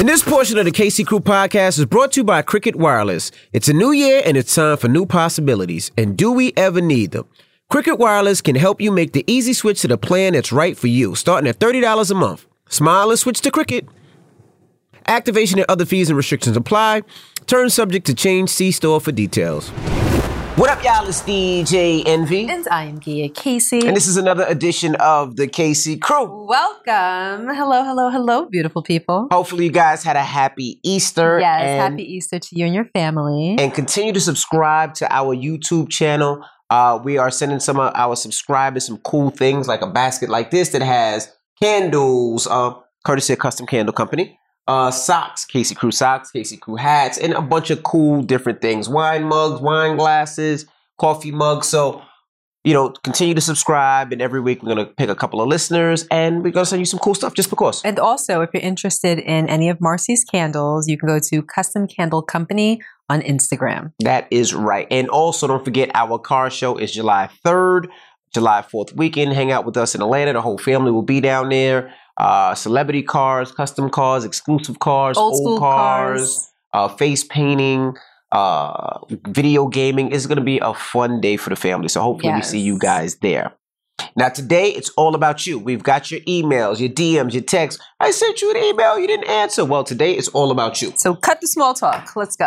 And this portion of the Casey Crew podcast is brought to you by Cricket Wireless. It's a new year and it's time for new possibilities. And do we ever need them? Cricket Wireless can help you make the easy switch to the plan that's right for you, starting at $30 a month. Smile and switch to Cricket. Activation and other fees and restrictions apply. Terms subject to change. See store for details. What up, y'all? It's DJ Envy. And I am Gia Casey. And this is another edition of the Casey Crew. Welcome. Hello, hello, hello, beautiful people. Hopefully, you guys had a happy Easter. Yes, and, happy Easter to you and your family. And continue to subscribe to our YouTube channel. Uh, we are sending some of our subscribers some cool things like a basket like this that has candles, uh, courtesy of Custom Candle Company uh, socks, Casey Crew socks, Casey Crew hats, and a bunch of cool different things. Wine mugs, wine glasses, coffee mugs. So, you know, continue to subscribe. And every week we're going to pick a couple of listeners and we're going to send you some cool stuff just because. And also, if you're interested in any of Marcy's candles, you can go to Custom Candle Company on Instagram. That is right. And also, don't forget our car show is July 3rd, July 4th weekend. Hang out with us in Atlanta. The whole family will be down there uh, celebrity cars, custom cars, exclusive cars, old, old cars, cars. Uh, face painting, uh, video gaming. It's going to be a fun day for the family. So hopefully yes. we see you guys there. Now today it's all about you. We've got your emails, your DMs, your texts. I sent you an email, you didn't answer. Well, today it's all about you. So cut the small talk. Let's go.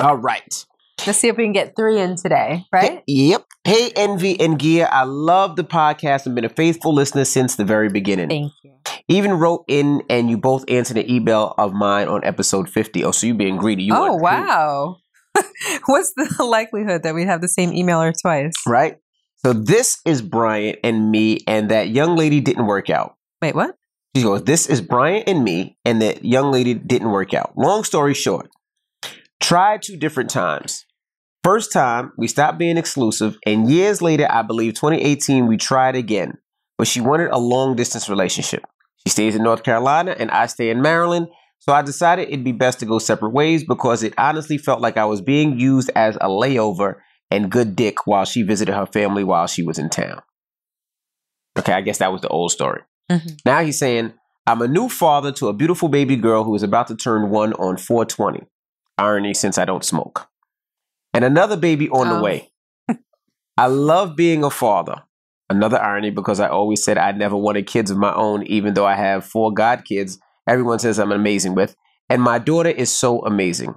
All right. Let's see if we can get three in today, right? Yep. Hey, Envy and Gia. I love the podcast and been a faithful listener since the very beginning. Thank you. Even wrote in and you both answered an email of mine on episode 50. Oh, so you being greedy. You oh, wow. What's the likelihood that we'd have the same emailer twice? Right. So this is Bryant and me, and that young lady didn't work out. Wait, what? She goes, This is Bryant and me, and that young lady didn't work out. Long story short, tried two different times. First time, we stopped being exclusive, and years later, I believe 2018, we tried again, but she wanted a long distance relationship. She stays in North Carolina and I stay in Maryland. So I decided it'd be best to go separate ways because it honestly felt like I was being used as a layover and good dick while she visited her family while she was in town. Okay, I guess that was the old story. Mm-hmm. Now he's saying, I'm a new father to a beautiful baby girl who is about to turn one on 420. Irony since I don't smoke. And another baby on oh. the way. I love being a father. Another irony because I always said I never wanted kids of my own, even though I have four God kids. Everyone says I'm amazing with. And my daughter is so amazing.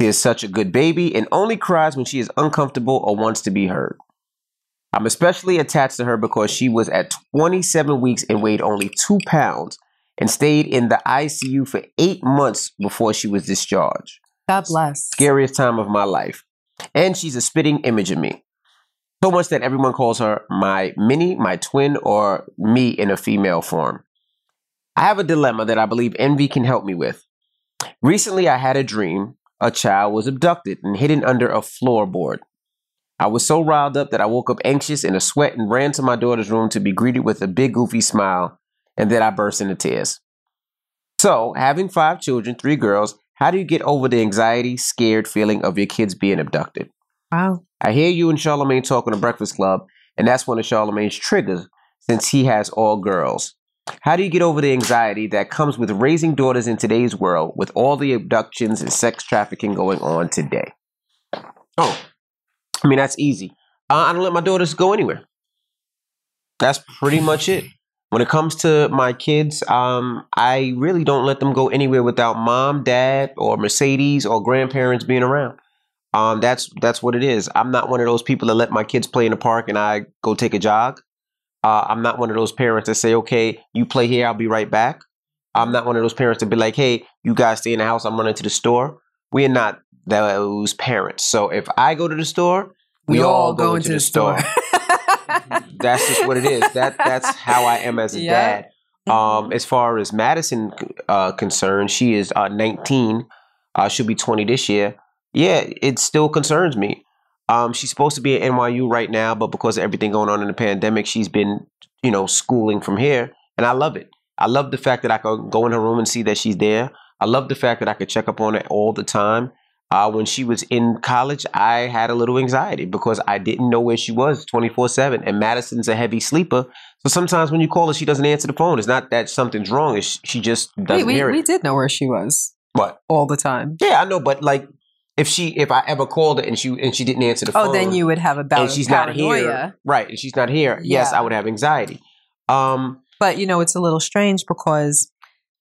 She is such a good baby and only cries when she is uncomfortable or wants to be heard. I'm especially attached to her because she was at 27 weeks and weighed only two pounds and stayed in the ICU for eight months before she was discharged. God bless. Scariest time of my life. And she's a spitting image of me. So much that everyone calls her my mini, my twin, or me in a female form. I have a dilemma that I believe Envy can help me with. Recently, I had a dream a child was abducted and hidden under a floorboard. I was so riled up that I woke up anxious in a sweat and ran to my daughter's room to be greeted with a big goofy smile, and then I burst into tears. So, having five children, three girls, how do you get over the anxiety, scared feeling of your kids being abducted? Wow. I hear you and Charlemagne talking to Breakfast Club, and that's one of Charlemagne's triggers since he has all girls. How do you get over the anxiety that comes with raising daughters in today's world with all the abductions and sex trafficking going on today? Oh, I mean, that's easy. Uh, I don't let my daughters go anywhere. That's pretty much it. When it comes to my kids, um, I really don't let them go anywhere without mom, dad, or Mercedes or grandparents being around. Um, that's that's what it is. I'm not one of those people that let my kids play in the park and I go take a jog. Uh, I'm not one of those parents that say, "Okay, you play here, I'll be right back." I'm not one of those parents that be like, "Hey, you guys stay in the house, I'm running to the store." We are not those parents. So if I go to the store, we, we all, go, into the, the store. that's just what it is. That that's how I am as a dad. Um, as far as Madison uh, concerned, she is uh, 19. Uh, she'll be 20 this year yeah, it still concerns me. Um, she's supposed to be at NYU right now, but because of everything going on in the pandemic, she's been, you know, schooling from here, and I love it. I love the fact that I could go in her room and see that she's there. I love the fact that I could check up on her all the time. Uh, when she was in college, I had a little anxiety because I didn't know where she was 24 7. And Madison's a heavy sleeper. So sometimes when you call her, she doesn't answer the phone. It's not that something's wrong. It's she just doesn't Wait, we, hear it. we did know where she was what? all the time. Yeah, I know, but like if she if I ever called her and she and she didn't answer the phone, Oh, then you would have a bout and she's not here, right? And she's not here. Yes, I would have anxiety. Um, But you know, it's a little strange because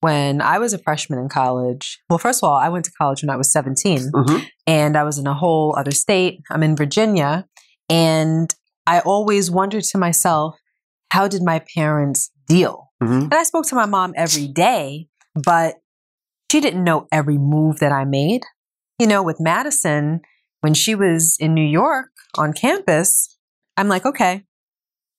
when I was a freshman in college, well, first of all, I went to college when I was 17 mhm. and I was in a whole other state. I'm in Virginia. And I always wondered to myself, how did my parents deal? Mhm. And I spoke to my mom every day, but she didn't know every move that I made. You know, with Madison, when she was in New York on campus, I'm like, okay,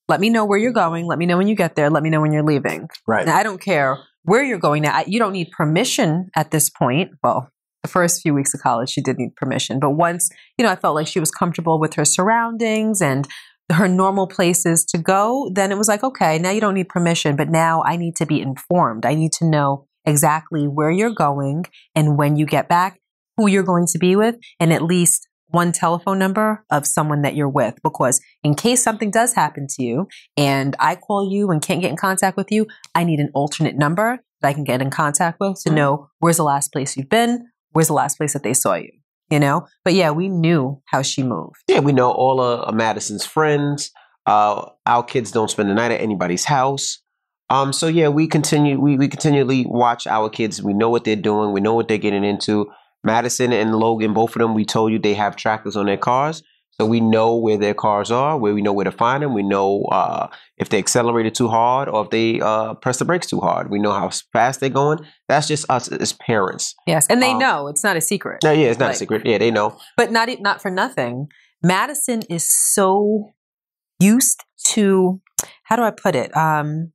let me know where you're going. Let me know when you get there. Let me know when you're leaving. right. Now, I don't care where you're going now. You don't need permission at this point. Well, the first few weeks of college, she did need permission. But once, you know, I felt like she was comfortable with her surroundings and her normal places to go, then it was like, okay, now you don't need permission, but now I need to be informed. I need to know exactly where you're going and when you get back, who you're going to be with, and at least one telephone number of someone that you're with. Because in case something does happen to you and I call you and can't get in contact with you, I need an alternate number that I can get in contact with to Mhm. know where's the last place you've been, where's the last place that they saw you, you know? But yeah, we knew how she moved. Yeah, we know all of uh, Madison's friends. Uh, our kids don't spend the night at anybody's house. Um, so yeah, we continue. We, we continually watch our kids. We know what they're doing. We know what they're getting into. Madison and Logan, both of them, we told you they have trackers on their cars, so we know where their cars are. Where we know where to find them. We know uh, if they accelerated too hard or if they uh, press the brakes too hard. We know how fast they're going. That's just us as parents. Yes, and they Um, know it's not a secret. No, yeah, it's not a secret. Yeah, they know. But not not for nothing. Madison is so used to how do I put it? Um,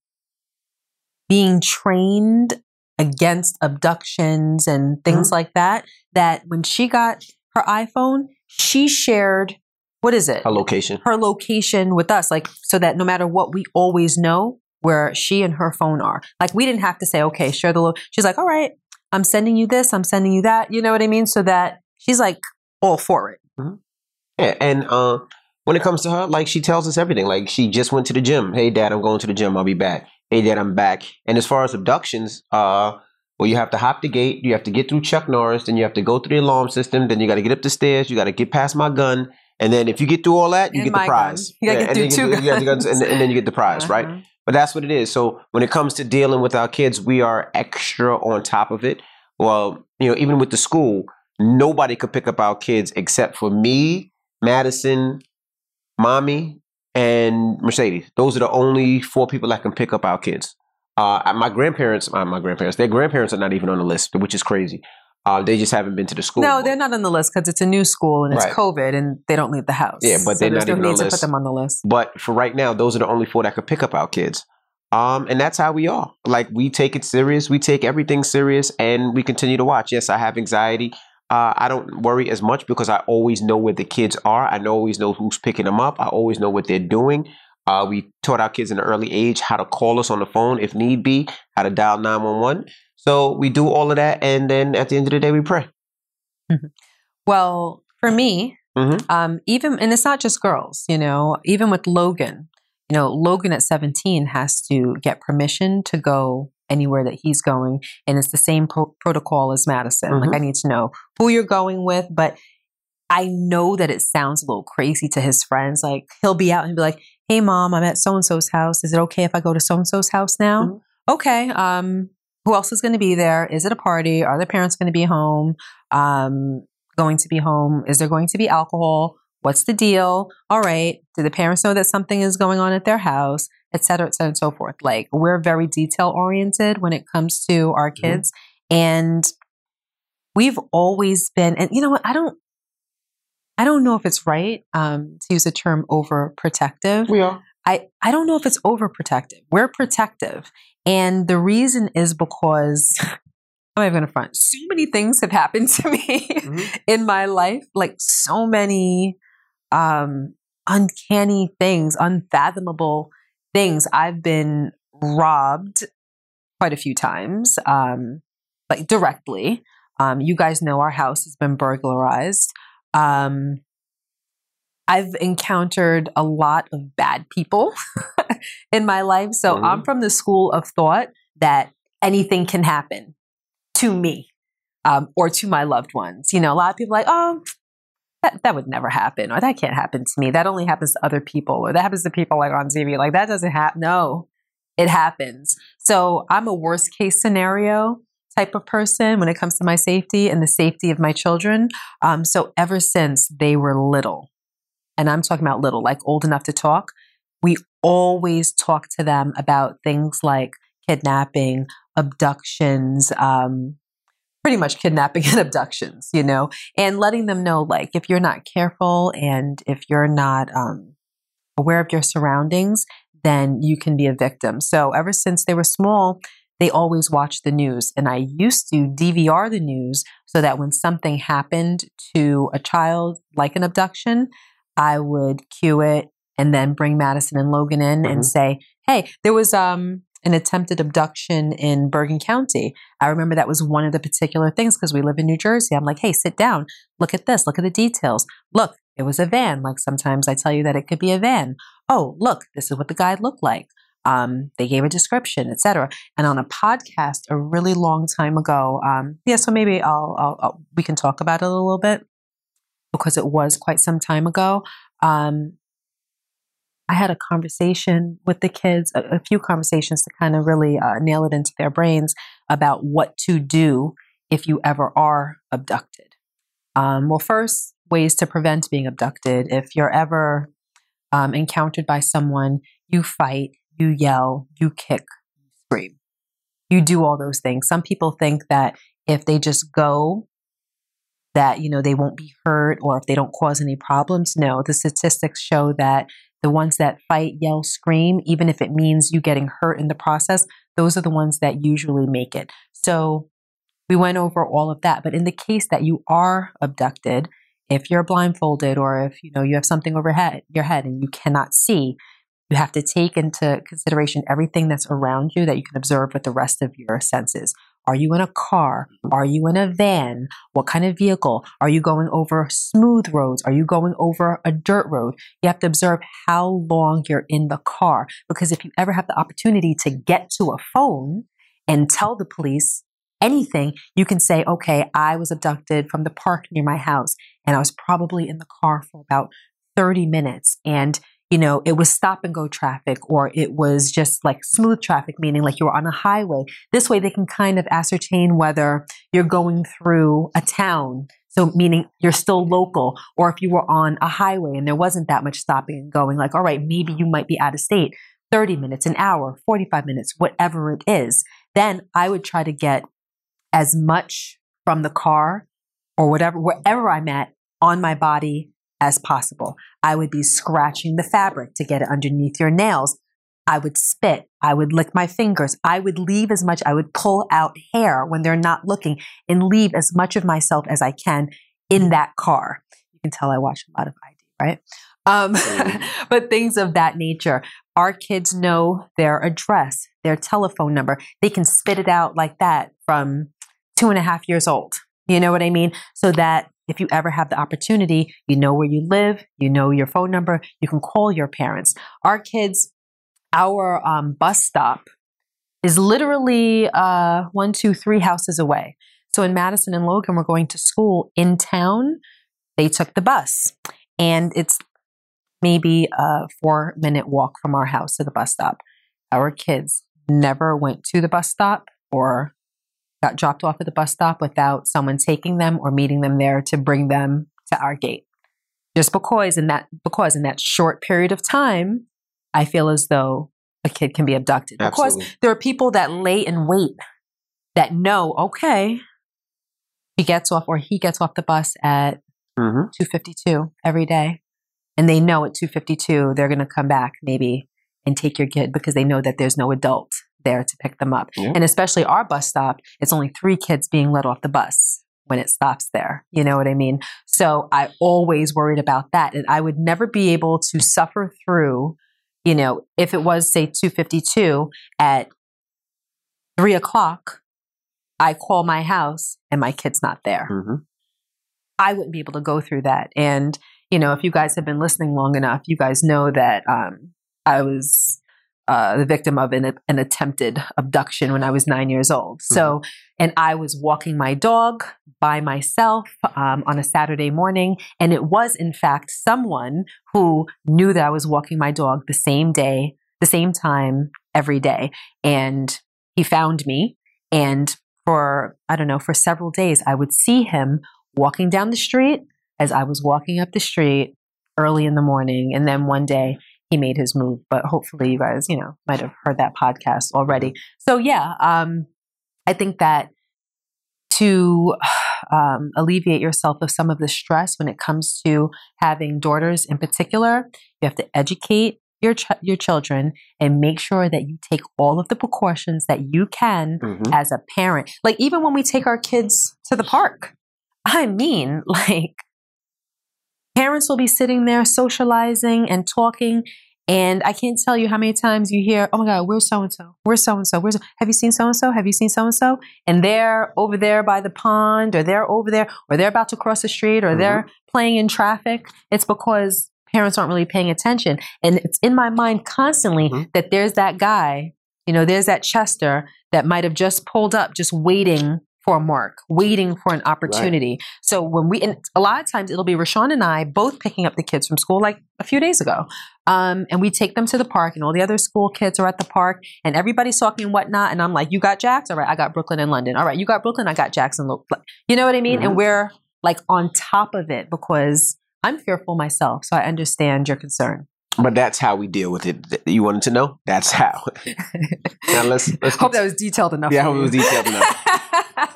being trained against abductions and things like that. That when she got her iPhone, she shared what is it? A location. Her location with us, like so that no matter what, we always know where she and her phone are. Like we didn't have to say, okay, share the. Lo-. She's like, all right, I'm sending you this. I'm sending you that. You know what I mean? So that she's like all for it. Yeah, and uh, when it comes to her, like she tells us everything. Like she just went to the gym. Hey, Dad, I'm going to the gym. I'll be back. Hey, Dad, I'm back. And as far as abductions, uh, well, you have to hop the gate. You have to get through Chuck Norris. Then you have to go through the alarm system. Then you got to get up the stairs. You got to get past my gun. And then if you get through all that, you And get the prize. gun. You gotta Yeah, get and through then two you get- the guns, and, and then you get the prize, right? Uh-huh. But that's what it is. So when it comes to dealing with our kids, we are extra on top of it. Well, you know, even with the school, nobody could pick up our kids except for me, Madison, mommy, and Mercedes. Those are the only four people that can pick up our kids. Uh, my grandparents, uh, my grandparents, their grandparents are not even on the list, which is crazy. Uh, they just haven't been to the school. No, they're not on the list because it's a new school and it's Right. COVID and they don't leave the house. Yeah, but so they're not no even on need the to put list. them on the list. But for right now, those are the only four that could pick up our kids. Um, and that's how we are. Like we take it serious. We take everything serious, and we continue to watch. Yes, I have anxiety. Uh, I don't worry as much because I always know where the kids are. I always know who's picking them up. I always know what they're doing. Uh, we taught our kids in an early age how to call us on the phone if need be, how to dial nine one one. So we do all of that, and then at the end of the day, we pray. Well, for me, Mhm. um, even and it's not just girls, you know, even with Logan, you know, Logan at 17 has to get permission to go anywhere that he's going, and it's the same pro- protocol as Madison. Like I need to know who you're going with, but I know that it sounds a little crazy to his friends. Like he'll be out and be like, "Hey, mom, I'm at so and so's house. Is it okay if I go to so and so's house now?" Mhm. Okay. Um, who else is going to be there? Is it a party? Are the parents going to be home? Um, going to be home? Is there going to be alcohol? What's the deal? All right. Do the parents know that something is going on at their house, et cetera, et cetera, and so forth? Like we're very detail oriented when it comes to our Mhm. kids. And we've always been, and you know what? I don't, I don't know if it's right um, to use the term overprotective. We are. I, I don't know if it's overprotective. We're protective. And the reason is because I'm not even going to front. So many things have happened to me Mhm. in my life, like so many um, uncanny things, unfathomable things. I've been robbed quite a few times, um, like directly. Um, you guys know our house has been burglarized. Um, I've encountered a lot of bad people in my life. So Mhm. I'm from the school of thought that anything can happen to me um, or to my loved ones. You know, a lot of people are like, oh, that, that would never happen, or that can't happen to me. That only happens to other people, or that happens to people like on TV. Like that doesn't happen. No, it happens. So I'm a worst case scenario type of person when it comes to my safety and the safety of my children. Um, so ever since they were little, and I'm talking about little, like old enough to talk, we always talk to them about things like kidnapping, abductions, um, pretty much kidnapping and abductions, you know, and letting them know, like, if you're not careful and if you're not um, aware of your surroundings, then you can be a victim. So ever since they were small, they always watched the news. And I used to DVR the news so that when something happened to a child, like an abduction, I would cue it and then bring Madison and Logan in Mhm. and say, hey, there was um, an attempted abduction in Bergen County. I remember that was one of the particular things because we live in New Jersey. I'm like, hey, sit down, look at this, look at the details. Look, it was a van. Like sometimes I tell you that it could be a van. Oh, look, this is what the guy looked like. Um, they gave a description, etc. And on a podcast a really long time ago, um, yeah, so maybe I'll, I'll, I'll we can talk about it a little bit because it was quite some time ago. Um, I had a conversation with the kids, a, a few conversations to kind of really uh, nail it into their brains about what to do if you ever are abducted. Um, well, first, ways to prevent being abducted. If you're ever um, encountered by someone, you fight, you yell, you kick, you scream. You do all those things. Some people think that if they just go, that you know they won't be hurt or if they don't cause any problems. No, the statistics show that the ones that fight, yell, scream, even if it means you getting hurt in the process, those are the ones that usually make it. So we went over all of that. But in the case that you are abducted, if you're blindfolded or if you know you have something over head, your head and you cannot see, you have to take into consideration everything that's around you that you can observe with the rest of your senses. Are you in a car? Are you in a van? What kind of vehicle? Are you going over smooth roads? Are you going over a dirt road? You have to observe how long you're in the car. Because if you ever have the opportunity to get to a phone and tell the police anything, you can say, okay, I was abducted from the park near my house and I was probably in the car for about 30 minutes. And you know, it was stop and go traffic or it was just like smooth traffic, meaning like you were on a highway. This way they can kind of ascertain whether you're going through a town. So meaning you're still local or if you were on a highway and there wasn't that much stopping and going, like, all right, maybe you might be out of state 30 minutes, an hour, 45 minutes, whatever it is. Then I would try to get as much from the car or whatever, wherever I'm at on my body as possible. I would be scratching the fabric to get it underneath your nails. I would spit. I would lick my fingers. I would leave as much. I would pull out hair when they're not looking and leave as much of myself as I can in that car. You can tell I watch a lot of ID, right? Um, but things of that nature. Our kids know their address, their telephone number. They can spit it out like that from two and a half years old. You know what I mean? So that if you ever have the opportunity, you know where you live, you know your phone number, you can call your parents. Our kids, our um, bus stop is literally uh, one, two, three houses away. So in Madison and Logan, we're going to school in town. They took the bus, and it's maybe a four minute walk from our house to the bus stop. Our kids never went to the bus stop or got dropped off at the bus stop without someone taking them or meeting them there to bring them to our gate. Just because in that because in that short period of time, I feel as though a kid can be abducted. Absolutely. Because there are people that lay in wait that know, okay, he gets off or he gets off the bus at Mm-hmm. 252 every day. And they know at 252 they're going to come back maybe and take your kid because they know that there's no adult there to pick them up. Yeah. And especially our bus stop, it's only three kids being let off the bus when it stops there. You know what I mean? So I always worried about that. And I would never be able to suffer through, you know, if it was, say, 252 at three o'clock I call my house and my kid's not there. Mhm. I wouldn't be able to go through that. And, you know, if you guys have been listening long enough, you guys know that um, I was uh, the victim of an, an attempted abduction when I was nine years old. So, and I was walking my dog by myself um, on a Saturday morning. And it was, in fact, someone who knew that I was walking my dog the same day, the same time, every day. And he found me. And for, I don't know, for several days, I would see him walking down the street as I was walking up the street early in the morning. And then one day he made his move. But hopefully you guys, you know, might have heard that podcast already. So yeah, um, I think that to um, alleviate yourself of some of the stress when it comes to having daughters in particular, you have to educate your ch- your children and make sure that you take all of the precautions that you can Mhm. as a parent. Like even when we take our kids to the park, I mean, like parents will be sitting there socializing and talking. And I can't tell you how many times you hear, "Oh my God, where's so and so? Where's so and so? Where's have you seen so and so? Have you seen so and so?" And they're over there by the pond, or they're over there, or they're about to cross the street, or they're playing in traffic. It's because parents aren't really paying attention, and it's in my mind constantly Mhm. that there's that guy, you know, there's that Chester that might have just pulled up, just waiting for a mark, waiting for an opportunity. So when we, and a lot of times it'll be RaaShaun and I both picking up the kids from school, like a few days ago, um, and we take them to the park, and all the other school kids are at the park, and everybody's talking and whatnot, and I'm like, "You got Jax? All right, I got Brooklyn and London. All right, you got Brooklyn, I got Jackson. You know what I mean? Mhm. And we're like on top of it because I'm fearful myself, so I understand your concern. But that's how we deal with it. You wanted to know? That's how. now let's let's Hope that was detailed enough. Yeah, I hope it was detailed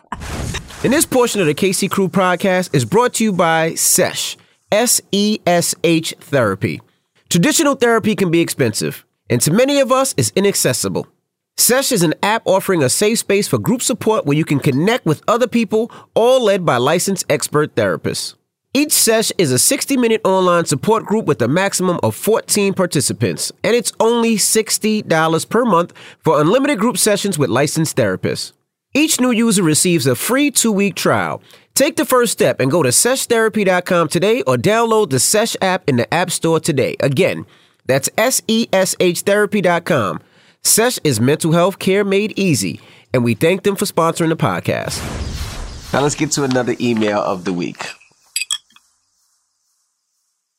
And this portion of the Casey Crew podcast is brought to you by SESH, S E S H Therapy. Traditional therapy can be expensive, and to many of us, is inaccessible. SESH is an app offering a safe space for group support where you can connect with other people, all led by licensed expert therapists. Each sesh is a 60 minute online support group with a maximum of 14 participants, and it's only $60 per month for unlimited group sessions with licensed therapists. Each new user receives a free two week trial. Take the first step and go to seshtherapy.com today or download the Sesh app in the App Store today. Again, that's S E S H therapy.com. Sesh is mental health care made easy, and we thank them for sponsoring the podcast. Now let's get to another email of the week.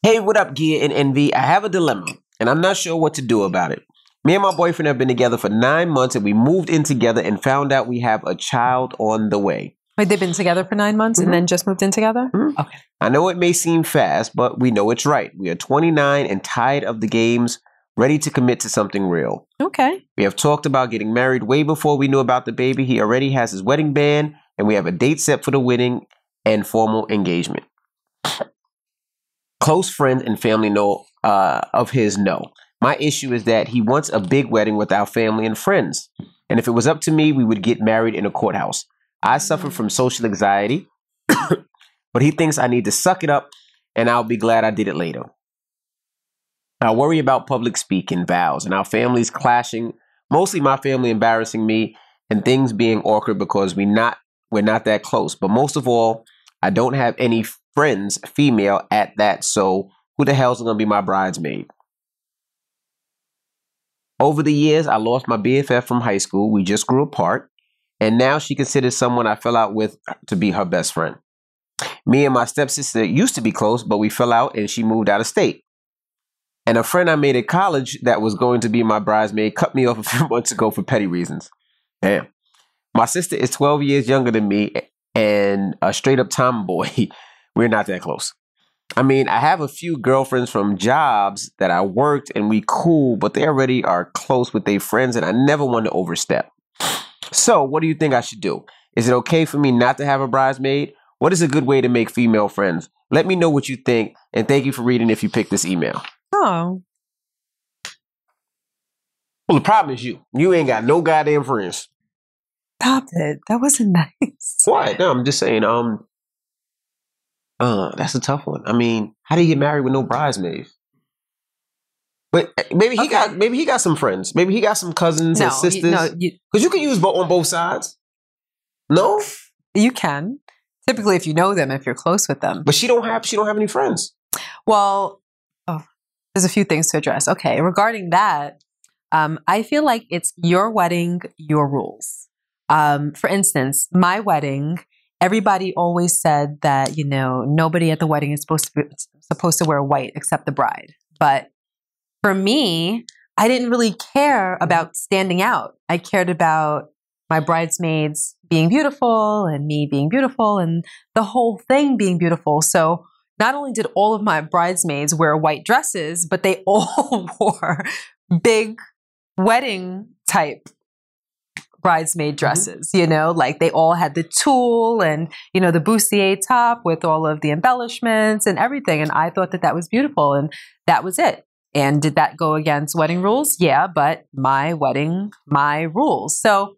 Hey, what up, Gear and Envy? I have a dilemma, and I'm not sure what to do about it. Me and my boyfriend have been together for nine months, and we moved in together and found out we have a child on the way. Wait, they've been together for nine months Mhm. and then just moved in together? Mhm. Okay. I know it may seem fast, but we know it's right. We are 29 and tired of the games, ready to commit to something real. Okay. We have talked about getting married way before we knew about the baby. He already has his wedding band, and we have a date set for the wedding and formal engagement. Close friends and family know uh, of his know. My issue is that he wants a big wedding with our family and friends. And if it was up to me, we would get married in a courthouse. I suffer from social anxiety, but he thinks I need to suck it up, and I'll be glad I did it later. I worry about public speaking, vows, and our families clashing. Mostly my family embarrassing me and things being awkward because we not we're not that close. But most of all, I don't have any friends, female, at that. So who the hell's gonna be my bridesmaid? Over the years, I lost my BFF from high school. We just grew apart, and now she considers someone I fell out with to be her best friend. Me and my stepsister used to be close, but we fell out and she moved out of state. And a friend I made at college that was going to be my bridesmaid cut me off a few months ago for petty reasons. Damn. My sister is 12 years younger than me and a straight up tomboy. We're not that close. I mean, I have a few girlfriends from jobs that I worked and we cool, but they already are close with their friends and I never want to overstep. So, what do you think I should do? Is it okay for me not to have a bridesmaid? What is a good way to make female friends? Let me know what you think and thank you for reading if you picked this email. Oh. Well, the problem is you. You ain't got no goddamn friends. Stop it. That wasn't nice. Why? No, I'm just saying. Um, uh, that's a tough one. I mean, how do you get married with no bridesmaids? But uh, maybe he Okay. got maybe he got some friends. Maybe he got some cousins No, and you, sisters. no, you, Because you can use both on both sides. No, You can. Typically, if you know them, if you're close with them. but she don't have she don't have any friends. Well, oh, there's a few things to address. Okay, regarding that, um, I feel like it's your wedding, your rules. Um, for instance, my wedding, everybody always said that you know nobody at the wedding is supposed to be, supposed to wear white except the bride. But for me, I didn't really care about standing out. I cared about my bridesmaids being beautiful and me being beautiful and the whole thing being beautiful. So not only did all of my bridesmaids wear white dresses, but they all wore big wedding type bridesmaid dresses, you know, like they all had the tulle and, you know, the bustier top with all of the embellishments and everything. And I thought that that was beautiful and that was it. And did that go against wedding rules? Yeah, but my wedding, my rules. So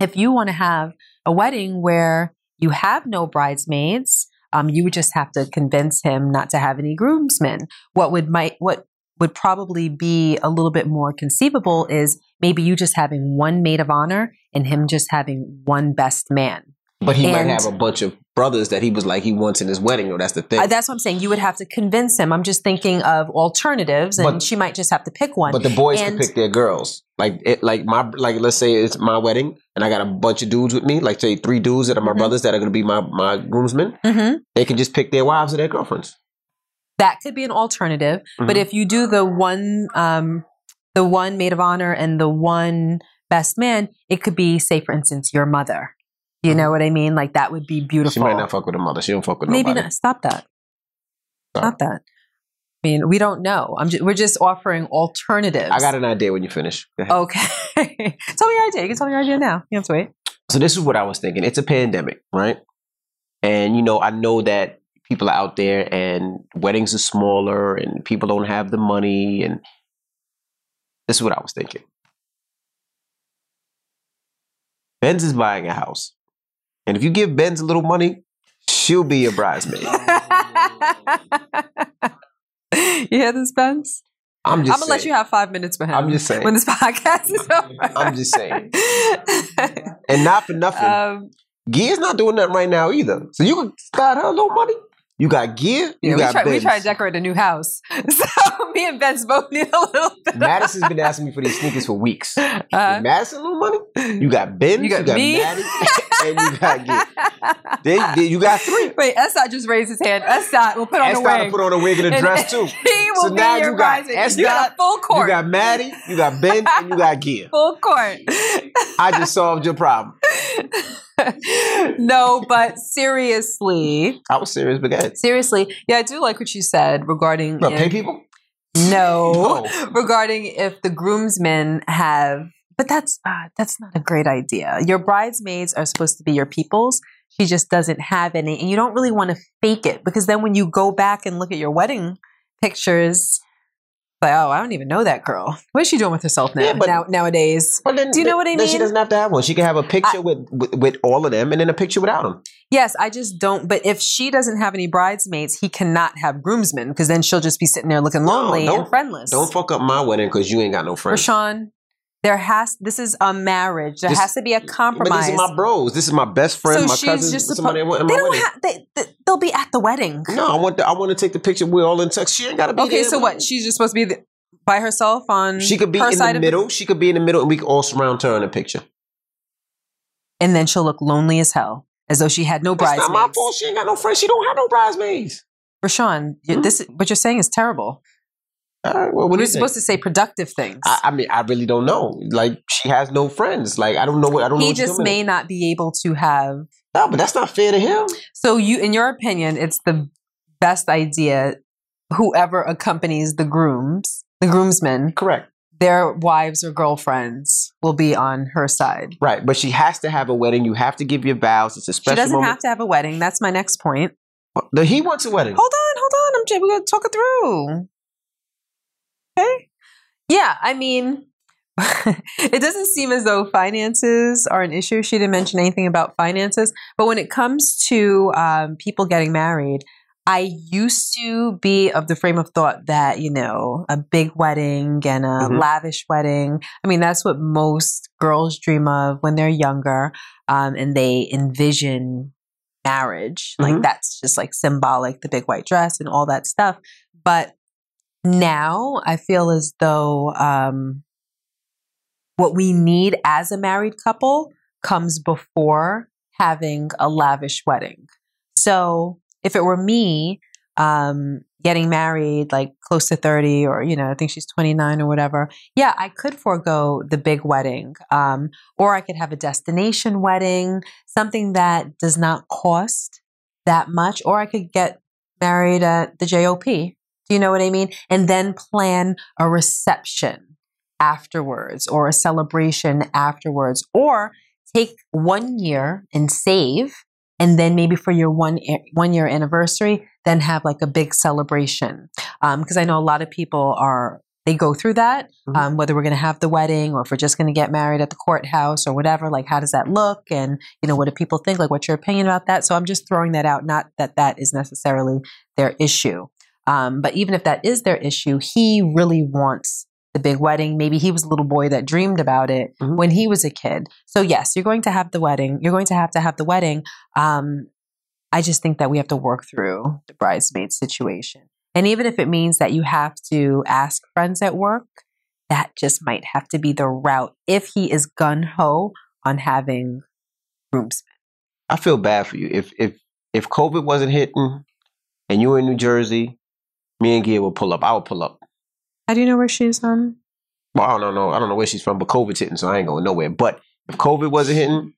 if you want to have a wedding where you have no bridesmaids, um, you would just have to convince him not to have any groomsmen. What would might what would probably be a little bit more conceivable is maybe you just having one maid of honor and him just having one best man. But he might have a bunch of brothers that he was like he wants in his wedding. Or that's the thing. Uh, that's what I'm saying. You would have to convince him. I'm just thinking of alternatives, and But- she might just have to pick one. But the boys And- can pick their girls. Like it, like my like let's say it's my wedding and I got a bunch of dudes with me, like say three dudes that are my Mhm. brothers that are gonna be my my groomsmen. Mhm. They can just pick their wives or their girlfriends. That could be an alternative. But Mhm. if you do the one, um, the one maid of honor and the one best man, it could be, say, for instance, your mother. You know what I mean? Like that would be beautiful. Mm-hmm. She might not fuck with her mother. She don't fuck with Maybe nobody. not. Stop that. Sorry. Stop that. I mean, we don't know. I'm just, we're just offering alternatives. I got an idea when you finish. Okay. tell me your idea. You can tell me your idea now. You have to wait. So this is what I was thinking. It's a pandemic, right? And you know, I know that people are out there and weddings are smaller and people don't have the money and this is what I was thinking. Benz is buying a house. And if you give Benz a little money, she'll be your bridesmaid. you hear this, Benz? I'm I'm just gonna let you have five minutes with him. I'm just saying. when this podcast is over. I'm just saying. And not for nothing. um, Gear's not doing that right now either. So you can start her a little money. You got Gear, yeah, you we got try, we try to decorate a new house, so me and Benz both need a little bit. Madison's been asking me for these sneakers for weeks. Uh, Madison, a little money. You got Ben, You you got got, me. Maddie, and you got Gear. They, they, you got three. Wait, Esdot just raised his hand. Esdot will put on S a got wig. put on a wig and a dress too. He will So be now your you got. S You got full You got Maddie, you got Ben, and you got Gear. full court. I just solved your problem. No, but seriously, I was serious, but seriously, yeah, I do like what you said regarding if- pay people? No, No. regarding if the groomsmen have, but that's uh, that's not a great idea. Your bridesmaids are supposed to be your peoples. She just doesn't have any, and you don't really want to fake it because then when you go back and look at your wedding pictures, like oh, I don't even know that girl. What is she doing with herself now? Yeah, but- now nowadays, Well, then, Do you know what I then She doesn't have to have one. She can have a picture with, with with all of them, and then a picture without them. yes, I just don't. But if she doesn't have any bridesmaids, he cannot have groomsmen because then she'll just be sitting there looking lonely don't- and friendless. Don't fuck up my wedding because you ain't got no friends. RaaShaun, there has this is a marriage. There This- has to be a But compromise. these are my bros. This is my best friend, so my she's cousin, just supposed. in They don't have. They, they, at the wedding. No, I want the, I want to take the picture. We're all in tux. She ain't got to be Okay, so what? She's just supposed to be the, by herself on. She could be her in side the middle. She could be in the middle, and we could all surround her in a picture. and then she'll look lonely as hell, as though she had no It's not bridesmaids. my fault. She ain't got no friends. She don't have no bridesmaids. RaaShaun, you- Hmm? this what you're saying is terrible. All right. Well, what do We're you think? supposed to say productive things. I, I mean, I really don't know. Like, she has no friends. Like, I don't know what. I don't know. he what just may not be able to have. No, but that's not fair to him. So you, in your opinion, it's the best idea. Whoever accompanies the grooms, the groomsmen, Correct. their wives or girlfriends will be on her side. Right, but she has to have a wedding. You have to give your vows. It's a special. She doesn't moment. have to have a wedding. That's my next point. No, he wants a wedding. Hold on, hold on. I'm just, we're gonna talk it through. Okay. Yeah, I mean, it doesn't seem as though finances are an issue. She didn't mention anything about finances, but when it comes to um, people getting married, I used to be of the frame of thought that, you know, a big wedding and a Mhm. lavish wedding, I mean, that's what most girls dream of when they're younger um, and they envision marriage. Like Mhm. that's just like symbolic, the big white dress and all that stuff. But now I feel as though um, what we need as a married couple comes before having a lavish wedding. So if it were me um, getting married like close to 30 or, you know, I think she's 29 or whatever, yeah, I could forego the big wedding. Um, or I could have a destination wedding, something that does not cost that much. Or I could get married at the JOP. Do you know what I mean? And then plan a reception afterwards or a celebration afterwards. Or take one year and save and then maybe for your one one year anniversary then have like a big celebration because i know a lot of people are they go through that Mhm. um, whether we're going to have the wedding or if we're just going to get married at the courthouse or whatever like how does that look and you know what do people think like what's your opinion about that so i'm just throwing that out not that that is necessarily their issue um, but even if that is their issue he really wants the big wedding maybe he was a little boy that dreamed about it Mhm. when he was a kid so yes you're going to have the wedding you're going to have to have the wedding um, I just think that we have to work through the bridesmaid situation. And even if it means that you have to ask friends at work, that just might have to be the route if he is gun ho on having groomsmen. I feel bad for you. If if if COVID wasn't hitting and you were in New Jersey, me and Gia would pull up. I would pull up. How do you know where she's from? Well, I don't know. I don't know where she's from, but COVID's hitting, so I ain't going nowhere. But if COVID wasn't hitting,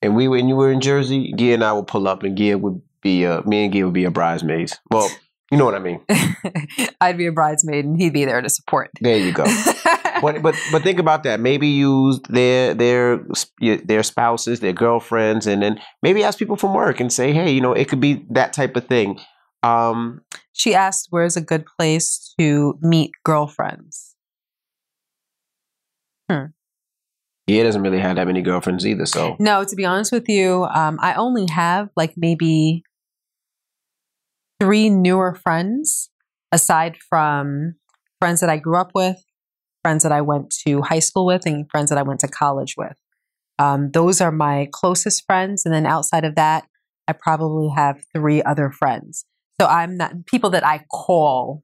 and we were and you were in Jersey, Gia and I would pull up, and Gia would be a, me and Gia would be a bridesmaids. Well, you know what I mean. I'd be a bridesmaid and he'd be there to support. There you go. but but but think about that. Maybe use their their their spouses, their girlfriends, and then maybe ask people from work and say, hey, you know, it could be that type of thing. Um, she asked where's a good place to meet girlfriends. He doesn't really have that many girlfriends either. So No, to be honest with you, um, I only have like maybe three newer friends aside from friends that I grew up with, friends that I went to high school with, and friends that I went to college with. Um, those are my closest friends. And then outside of that, I probably have three other friends. So I'm not people that I call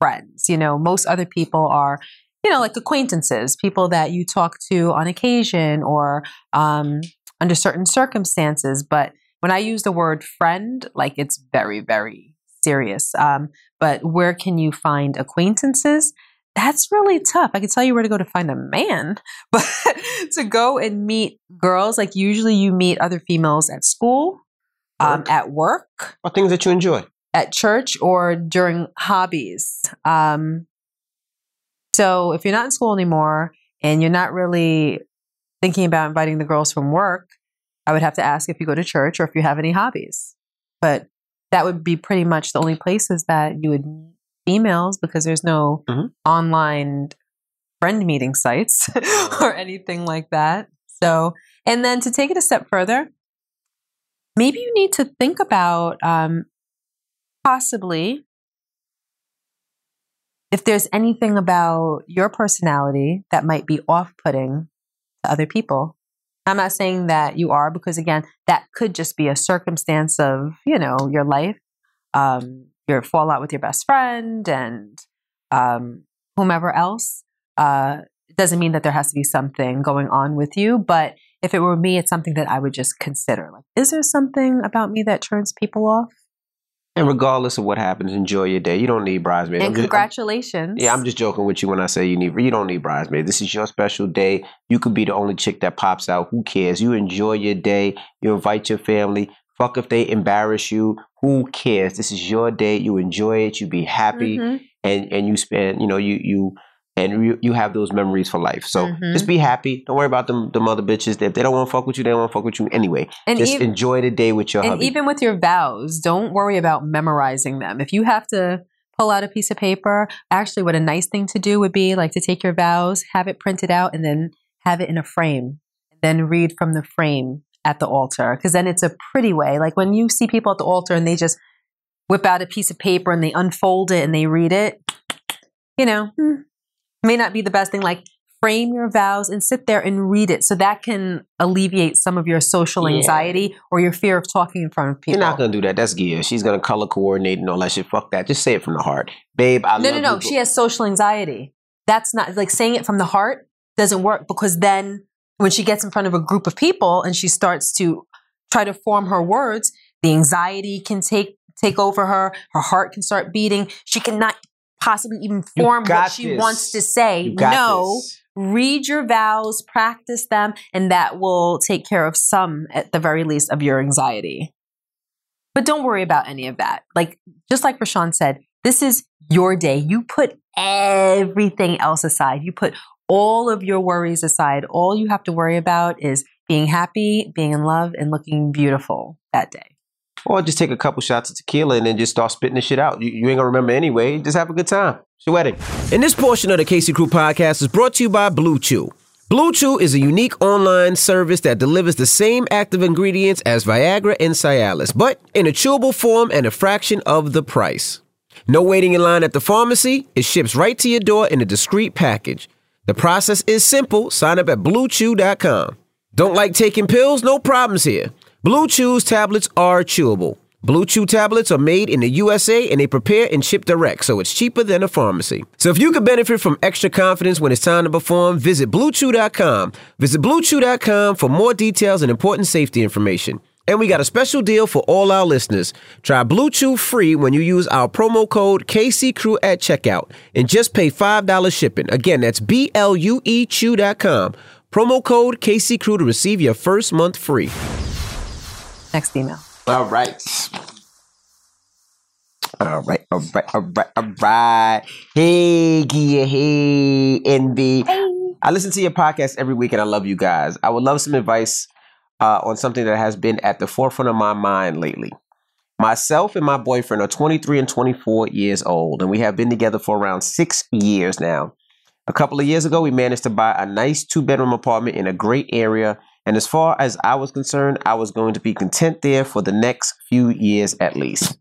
friends. You know, most other people are, you know, like acquaintances, people that you talk to on occasion or um, under certain circumstances. But when I use the word friend, like it's very, very serious. Um, but where can you find acquaintances? That's really tough. I can tell you where to go to find a man, but to go and meet girls, like usually you meet other females at school, um, Work. at work, or things that you enjoy. at church, or during hobbies. Um, so if you're not in school anymore and you're not really thinking about inviting the girls from work, I would have to ask if you go to church or if you have any hobbies. But that would be pretty much the only places that you would meet females because there's no Mhm. online friend meeting sites or anything like that. So, and then to take it a step further, maybe you need to think about um, possibly if there's anything about your personality that might be off putting to other people. I'm not saying that you are, because again, that could just be a circumstance of, you know, your life, um, your fallout with your best friend and um, whomever else. Uh, doesn't mean that there has to be something going on with you, but if it were me, it's something that I would just consider. Like, is there something about me that turns people off? And regardless of what happens, enjoy your day. You don't need bridesmaids. and just- I'm- congratulations. yeah, I'm just joking with you when I say you need. You don't need bridesmaids. This is your special day. You could be the only chick that pops out. Who cares? You enjoy your day. You invite your family. Fuck if they embarrass you. Who cares? This is your day. You enjoy it. You be happy, Mhm. and and you spend. You know, you you and you, you have those memories for life. So Mhm. just be happy. Don't worry about them. Them other bitches. If they don't want to fuck with you, they don't want to fuck with you anyway. And, just enjoy the day with your and hubby. even with your vows, don't worry about memorizing them. If you have to pull out a piece of paper, actually, what a nice thing to do would be like to take your vows, have it printed out, and then have it in a frame, and then read from the frame at the altar. Because then it's a pretty way. Like when you see people at the altar and they just whip out a piece of paper and they unfold it and they read it, you know, hmm, may not be the best thing. Like frame your vows and sit there and read it so that can alleviate some of your social Yeah. anxiety or your fear of talking in front of people. You're not gonna do that. That's Gia. She's gonna color coordinate and all that shit. Fuck that. Just say it from the heart, babe. I no, no, no. you. She has social anxiety. That's not like saying it from the heart doesn't work because then when she gets in front of a group of people and she starts to try to form her words, the anxiety can take take over her. Her heart can start beating. She cannot possibly even form what she this. wants to say. No. this. Read your vows, practice them, and that will take care of some, at the very least, of your anxiety. But don't worry about any of that. Like, just like RaaShaun said, this is your day. You put everything else aside. You put all of your worries aside. All you have to worry about is being happy, being in love, and looking beautiful that day. Or just take a couple shots of tequila and then just start spitting the shit out. You, you ain't gonna remember anyway. Just have a good time. Wedding. And this portion of the Casey Crew podcast is brought to you by Blue Chew. Blue Chew is a unique online service that delivers the same active ingredients as Viagra and Cialis, but in a chewable form and a fraction of the price. No waiting in line at the pharmacy. It ships right to your door in a discreet package. The process is simple. Sign up at bluechew.com. Don't like taking pills? No problems here. Blue Chew's tablets are chewable. Blue Chew tablets are made in the USA and they prepare and ship direct, so it's cheaper than a pharmacy. So if you could benefit from extra confidence when it's time to perform, visit bluechew.com. Visit bluechew.com for more details and important safety information. And we got a special deal for all our listeners. Try Blue Chew free when you use our promo code KCCrew at checkout and just pay $5 shipping. Again, that's B L U E Chew.com. Promo code KCCrew to receive your first month free. Next email. All right. All right, all right, all right, all right. Hey, Gia, hey, Envy. I listen to your podcast every week and I love you guys. I would love some advice uh, on something that has been at the forefront of my mind lately. Myself and my boyfriend are 23 and 24 years old, and we have been together for around six years now. A couple of years ago, we managed to buy a nice two bedroom apartment in a great area. And as far as I was concerned, I was going to be content there for the next few years at least.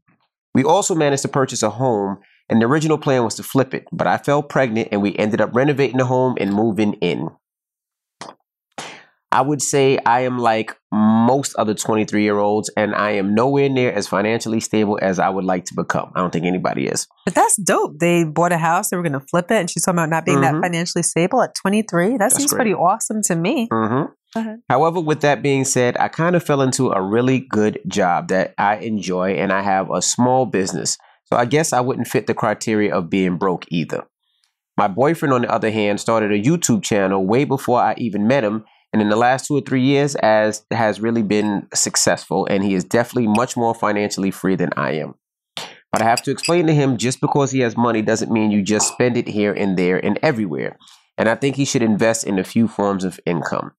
We also managed to purchase a home, and the original plan was to flip it, but I fell pregnant and we ended up renovating the home and moving in. I would say I am like most other 23 year olds, and I am nowhere near as financially stable as I would like to become. I don't think anybody is. But that's dope. They bought a house, they were going to flip it, and she's talking about not being Mhm. that financially stable at 23. That That's seems great. pretty awesome to me. Mm-hmm. Ahead. However, with that being said, I kind of fell into a really good job that I enjoy, and I have a small business. So I guess I wouldn't fit the criteria of being broke either. My boyfriend, on the other hand, started a YouTube channel way before I even met him, and in the last two or three years, as has really been successful, and he is definitely much more financially free than I am. But I have to explain to him just because he has money doesn't mean you just spend it here and there and everywhere. And I think he should invest in a few forms of income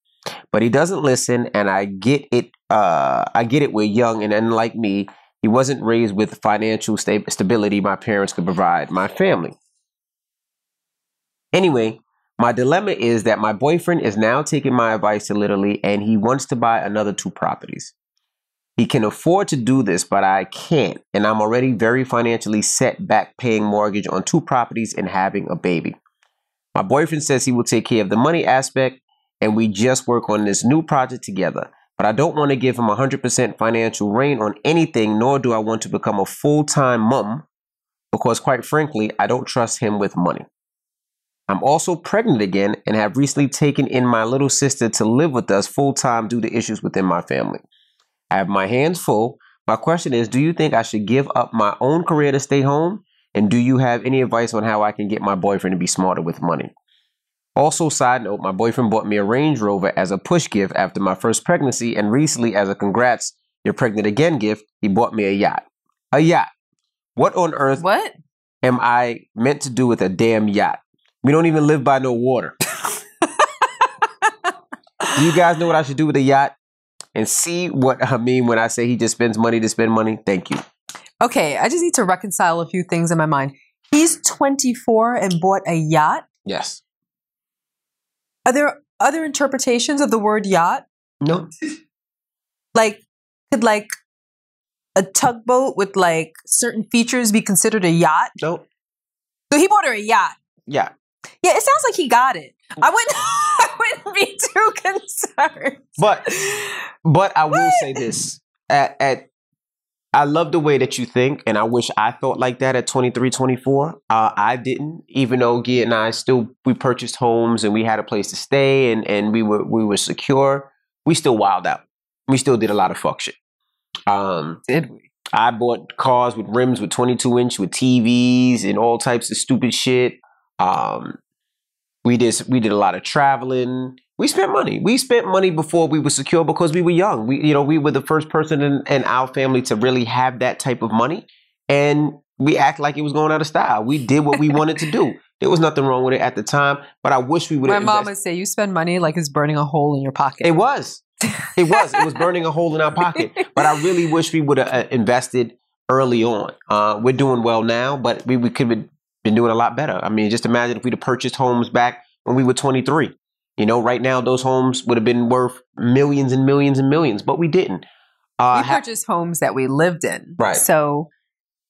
but he doesn't listen and i get it uh i get it we're young and unlike me he wasn't raised with financial sta- stability my parents could provide my family. Anyway my dilemma is that my boyfriend is now taking my advice to literally and he wants to buy another two properties. He can afford to do this but i can't and i'm already very financially set back paying mortgage on two properties and having a baby. My boyfriend says he will take care of the money aspect and we just work on this new project together. But I don't want to give him 100% financial reign on anything, nor do I want to become a full time mum, because quite frankly, I don't trust him with money. I'm also pregnant again and have recently taken in my little sister to live with us full time due to issues within my family. I have my hands full. My question is Do you think I should give up my own career to stay home? And do you have any advice on how I can get my boyfriend to be smarter with money? Also, side note, my boyfriend bought me a Range Rover as a push gift after my first pregnancy, and recently, as a congrats, you're pregnant again gift, he bought me a yacht. A yacht. What on earth What? am I meant to do with a damn yacht? We don't even live by no water. do you guys know what I should do with a yacht? And see what I mean when I say he just spends money to spend money? Thank you. Okay, I just need to reconcile a few things in my mind. He's 24 and bought a yacht. Yes. Are there other interpretations of the word yacht? No. Like, could like a tugboat with like certain features be considered a yacht? Nope. So he bought her a yacht. Yeah. Yeah, it sounds like he got it. I wouldn't. I wouldn't be too concerned. But but I will say this. At at I love the way that you think, and I wish I thought like that at 23, 24. Uh, I didn't, even though Gia and I still we purchased homes and we had a place to stay and, and we were we were secure. We still wild out. We still did a lot of fuck shit. Um, Did we? I bought cars with rims with 22 inch with TVs and all types of stupid shit. Um, we did we did a lot of traveling. We spent money. We spent money before we were secure because we were young. We you know we were the first person in, in our family to really have that type of money, and we act like it was going out of style. We did what we wanted to do. There was nothing wrong with it at the time, but I wish we would have My mom would say, "You spend money like it's burning a hole in your pocket." It was. It was. It was burning a hole in our pocket. But I really wish we would have uh, invested early on. Uh, we're doing well now, but we, we could have been doing a lot better. I mean, just imagine if we'd have purchased homes back when we were 23. You know, right now those homes would have been worth millions and millions and millions, but we didn't. Uh, we ha- purchased homes that we lived in, Right. So,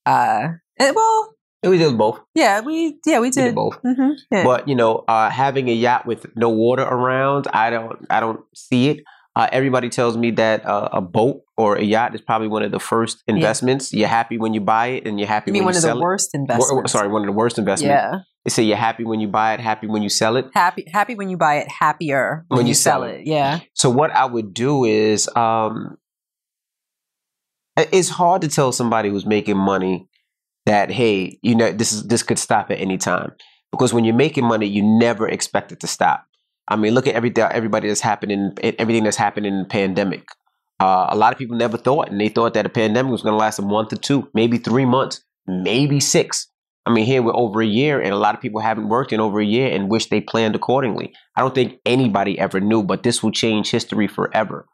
uh, and- well, we did both. yeah, we yeah we We did did. both. hmm yeah. But you know, uh, having a yacht with no water around, I don't, I don't see it. Uh, everybody tells me that uh, a boat or a yacht is probably one of the first investments. You're happy when you buy it, and you're happy you mean when one you of the worst it. Wor- investments? sorry, one of the worst investments. Yeah, They say you're happy when you buy it, happy when you sell it. happy happy when you buy it, happier when, you, sell, it. Yeah, So what I would do is, um, it's hard to tell somebody who's making money that hey, you know, this is this could stop at any time because when you're making money, you never expect it to stop. I mean, look at everything, everybody that's happening, everything that's happening in the pandemic. Uh, a lot of people never thought, and they thought that a pandemic was going to last a month or two, maybe three months, maybe six. I mean, here we're over a year, and a lot of people haven't worked in over a year and wish they planned accordingly. I don't think anybody ever knew, but this will change history forever.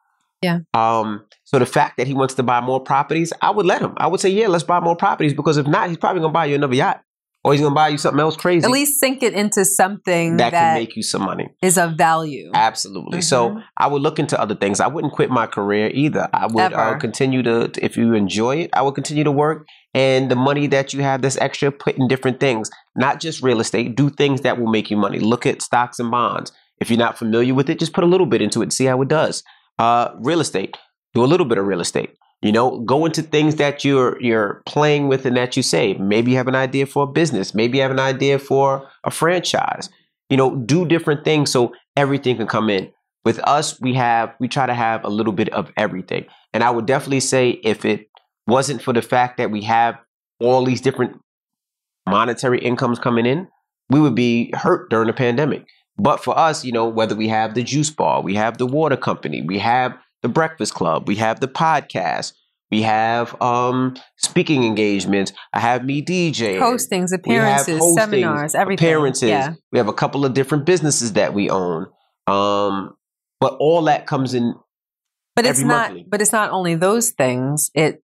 Yeah. Um. So the fact that he wants to buy more properties, I would let him. I would say, yeah, let's buy more properties because if not, he's probably going to buy you another yacht, or he's going to buy you something else crazy at least sink it into something that, that, can make you some money. is of value. Absolutely. So Mhm. I would look into other things. I wouldn't quit my career either. I would uh, continue to, if you enjoy it, I would continue to work. And the money that you have that's extra, put in different things, not just real estate. Do things that will make you money. Look at stocks and bonds. If you're not familiar with it, just put a little bit into it, and see how it does. Uh, real estate. Do a little bit of real estate. You know, go into things that you're you're playing with and that you say. Maybe you have an idea for a business. Maybe you have an idea for a franchise. You know, do different things so everything can come in. With us, we have we try to have a little bit of everything. And I would definitely say if it wasn't for the fact that we have all these different monetary incomes coming in, we would be hurt during the pandemic. But for us, you know, whether we have the juice bar, we have the water company, we have the breakfast club, we have the podcast, we have um speaking engagements, I have me DJ Postings, appearances, hostings, seminars, everything. appearances. Yeah. We have a couple of different businesses that we own. Um, but all that comes in. But it's not monthly. but it's not only those things. It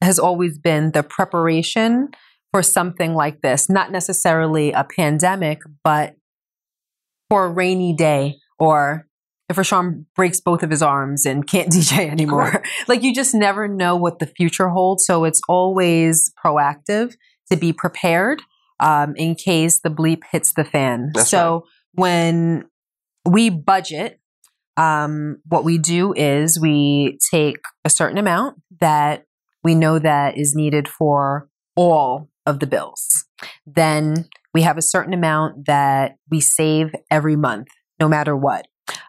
has always been the preparation for something like this, not necessarily a pandemic, but for a rainy day or if RaaShaun breaks both of his arms and can't DJ anymore. like you just never know what the future holds. So it's always proactive to be prepared um, in case the bleep hits the fan. That's so when we budget, um, what we do is we take a certain amount that we know that is needed for all of the bills. Then we have a certain amount that we save every month, no matter what.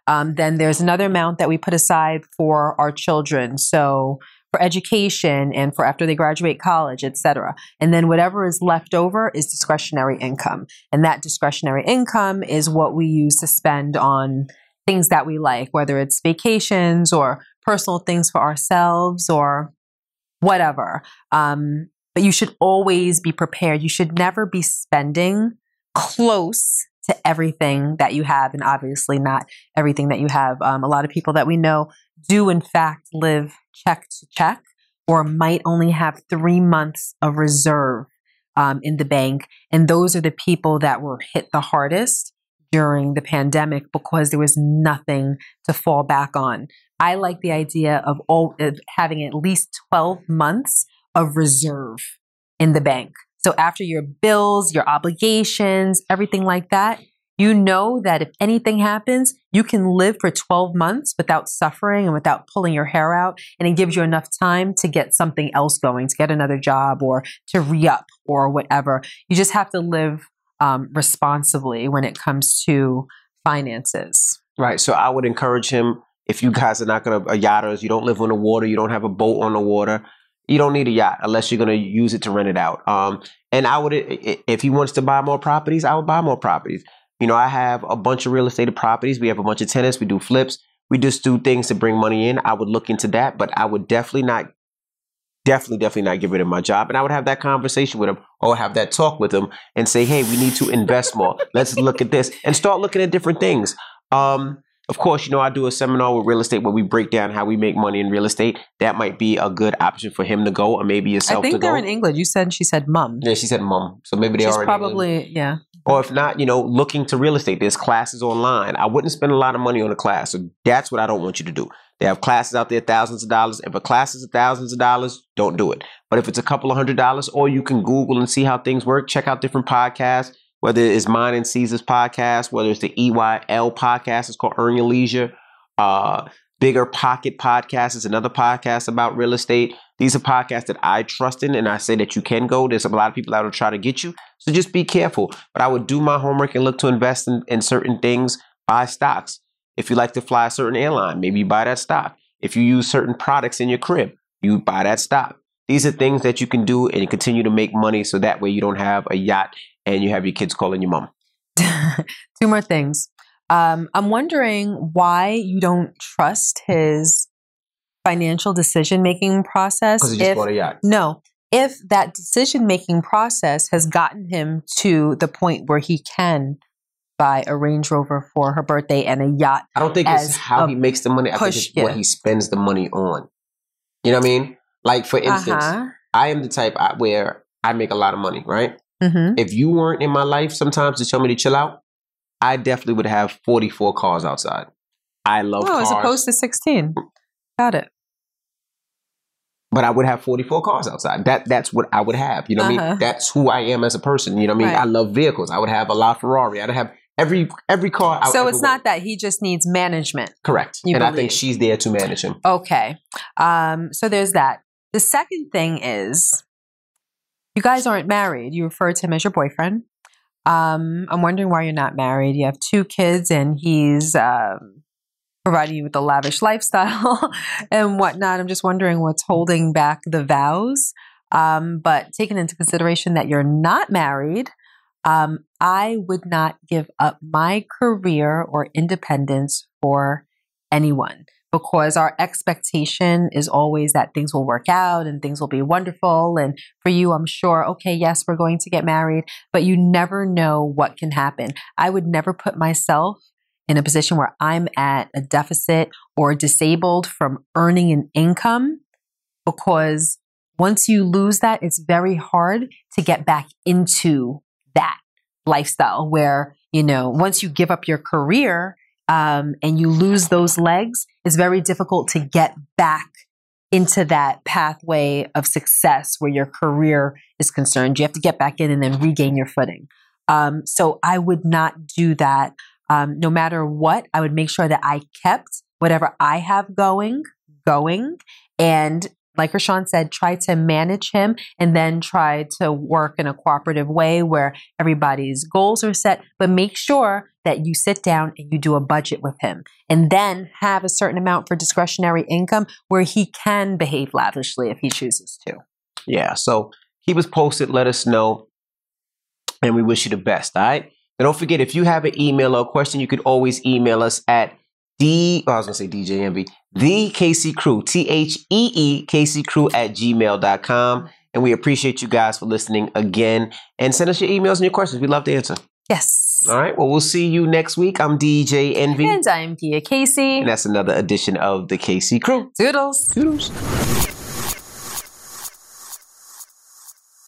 Um, then there's another amount that we put aside for our children. So for education and for after they graduate college, et cetera. And then whatever is left over is discretionary income. And that discretionary income is what we use to spend on things that we like, whether it's vacations or personal things for ourselves or whatever. Um, but you should always be prepared. You should never be spending close to everything that you have, and obviously not everything that you have. Um, a lot of people that we know do, in fact, live check to check or might only have three months of reserve um, in the bank. And those are the people that were hit the hardest during the pandemic because there was nothing to fall back on. I like the idea of, all, of having at least 12 months of reserve in the bank. So after your bills, your obligations, everything like that, you know that if anything happens, you can live for 12 months without suffering and without pulling your hair out. And it gives you enough time to get something else going, to get another job or to re up or whatever. You just have to live um, responsibly when it comes to finances. Right. So I would encourage him if you guys are not going to, a yachters, you don't live on the water, you don't have a boat on the water, you don't need a yacht unless you're going to use it to rent it out. Um, and I would, if he wants to buy more properties, I would buy more properties. You know, I have a bunch of real estate properties. We have a bunch of tenants. We do flips. We just do things to bring money in. I would look into that, but I would definitely not, definitely, definitely not get rid of my job. And I would have that conversation with him or have that talk with him and say, hey, we need to invest more. Let's look at this and start looking at different things. Um, of course, you know, I do a seminar with real estate where we break down how we make money in real estate. That might be a good option for him to go, or maybe yourself. I think they're in England. You said she said mum. Yeah, she said mum. So maybe they She's are probably yeah. Or if not, you know, looking to real estate. There's classes online. I wouldn't spend a lot of money on a class. So that's what I don't want you to do. They have classes out there, thousands of dollars. If a class is thousands of dollars, don't do it. But if it's a couple of hundred dollars, or you can Google and see how things work, check out different podcasts, whether it's mine and Cesar's podcast, whether it's the EYL podcast, it's called Earn Your Leisure uh, Bigger Pocket Podcast is another podcast about real estate. These are podcasts that I trust in, and I say that you can go. There's a lot of people that will try to get you, so just be careful. But I would do my homework and look to invest in, in certain things. Buy stocks. If you like to fly a certain airline, maybe you buy that stock. If you use certain products in your crib, you buy that stock. These are things that you can do and continue to make money, so that way you don't have a yacht and you have your kids calling your mom. Two more things. Um, I'm wondering why you don't trust his financial decision making process. Because he just bought a yacht. No, if that decision making process has gotten him to the point where he can buy a Range Rover for her birthday and a yacht. I don't think it's how he makes the money. I think it's yeah. what he spends the money on. You know what I mean? Like for instance, uh-huh. I am the type where I make a lot of money, right? Mm-hmm. If you weren't in my life sometimes to tell me to chill out, I definitely would have 44 cars outside. I love oh, cars. as opposed to 16. Got it. But I would have 44 cars outside. That that's what I would have. You know what uh-huh. I mean? Uh-huh. That's who I am as a person. You know what I mean? Right. I love vehicles. I would have a lot of Ferrari. I'd have every every car. I so it's not that he just needs management. Correct. and believe. I think she's there to manage him. Okay. Um, so there's that. The second thing is you guys aren't married. You refer to him as your boyfriend. Um, I'm wondering why you're not married. You have two kids, and he's um, providing you with a lavish lifestyle and whatnot. I'm just wondering what's holding back the vows. Um, but taking into consideration that you're not married, um, I would not give up my career or independence for anyone because our expectation is always that things will work out and things will be wonderful. And for you, I'm sure, okay, yes, we're going to get married, but you never know what can happen. I would never put myself in a position where I'm at a deficit or disabled from earning an income because once you lose that, it's very hard to get back into that lifestyle where, you know, once you give up your career, um, and you lose those legs, it's very difficult to get back into that pathway of success where your career is concerned. You have to get back in and then regain your footing. Um, so I would not do that. Um, no matter what, I would make sure that I kept whatever I have going, going, and like RaaShaun said, try to manage him and then try to work in a cooperative way where everybody's goals are set, but make sure that you sit down and you do a budget with him and then have a certain amount for discretionary income where he can behave lavishly if he chooses to. Yeah. So keep us posted. Let us know. And we wish you the best. All right. And don't forget, if you have an email or question, you could always email us at D, oh, I was going to say DJ Envy, the Casey Crew, T H E E Casey Crew at gmail.com. And we appreciate you guys for listening again. And send us your emails and your questions. We'd love to answer. Yes. All right. Well, we'll see you next week. I'm DJ Envy. And I'm Gia Casey. And that's another edition of the Casey Crew. Doodles. Doodles.